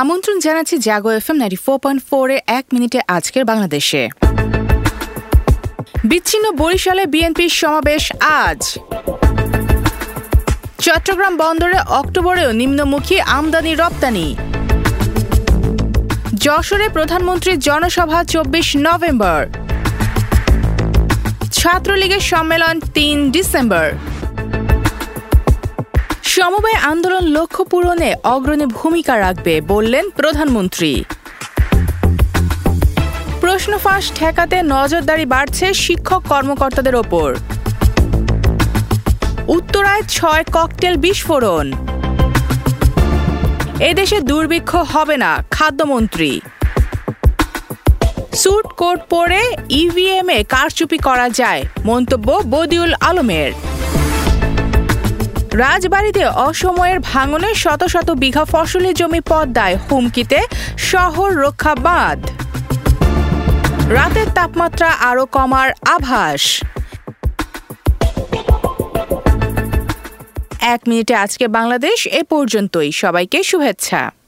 আমন্ত্রণ জানাচ্ছি Jago F M ninety four point four এক মিনিটে আজকের বাংলাদেশে। বিচ্ছিন্ন বরিশালে বিএনপির সমাবেশ আজ। চট্টগ্রাম বন্দরে অক্টোবরেও নিম্নমুখী আমদানি রপ্তানি। যশোরে প্রধানমন্ত্রীর জনসভা চব্বিশ নভেম্বর। ছাত্রলীগের সম্মেলন তিন ডিসেম্বর। সমবায় আন্দোলন লক্ষ্য পূরণে অগ্রণী ভূমিকা রাখবে বললেন প্রধানমন্ত্রী। প্রশ্ন ফাঁস ঠেকাতে নজরদারি বাড়ছে শিক্ষক কর্মকর্তাদের ওপর। উত্তরায় ছয় ককটেল বিস্ফোরণ। এদেশে দুর্ভিক্ষ হবে না, খাদ্যমন্ত্রী। স্যুট কোট পরে ইভিএম এ কারচুপি করা যায়, মন্তব্য বদিউল আলমের। রাজবাড়িতে অসময়ের ভাঙনে শত শত বিঘা ফসলি জমি পদ্মায় হুমকিতে শহর রক্ষা বাঁধ রাতের তাপমাত্রা আরও কমার আভাস। এক মিনিটে আজকে বাংলাদেশ, এ পর্যন্তই। সবাইকে শুভেচ্ছা।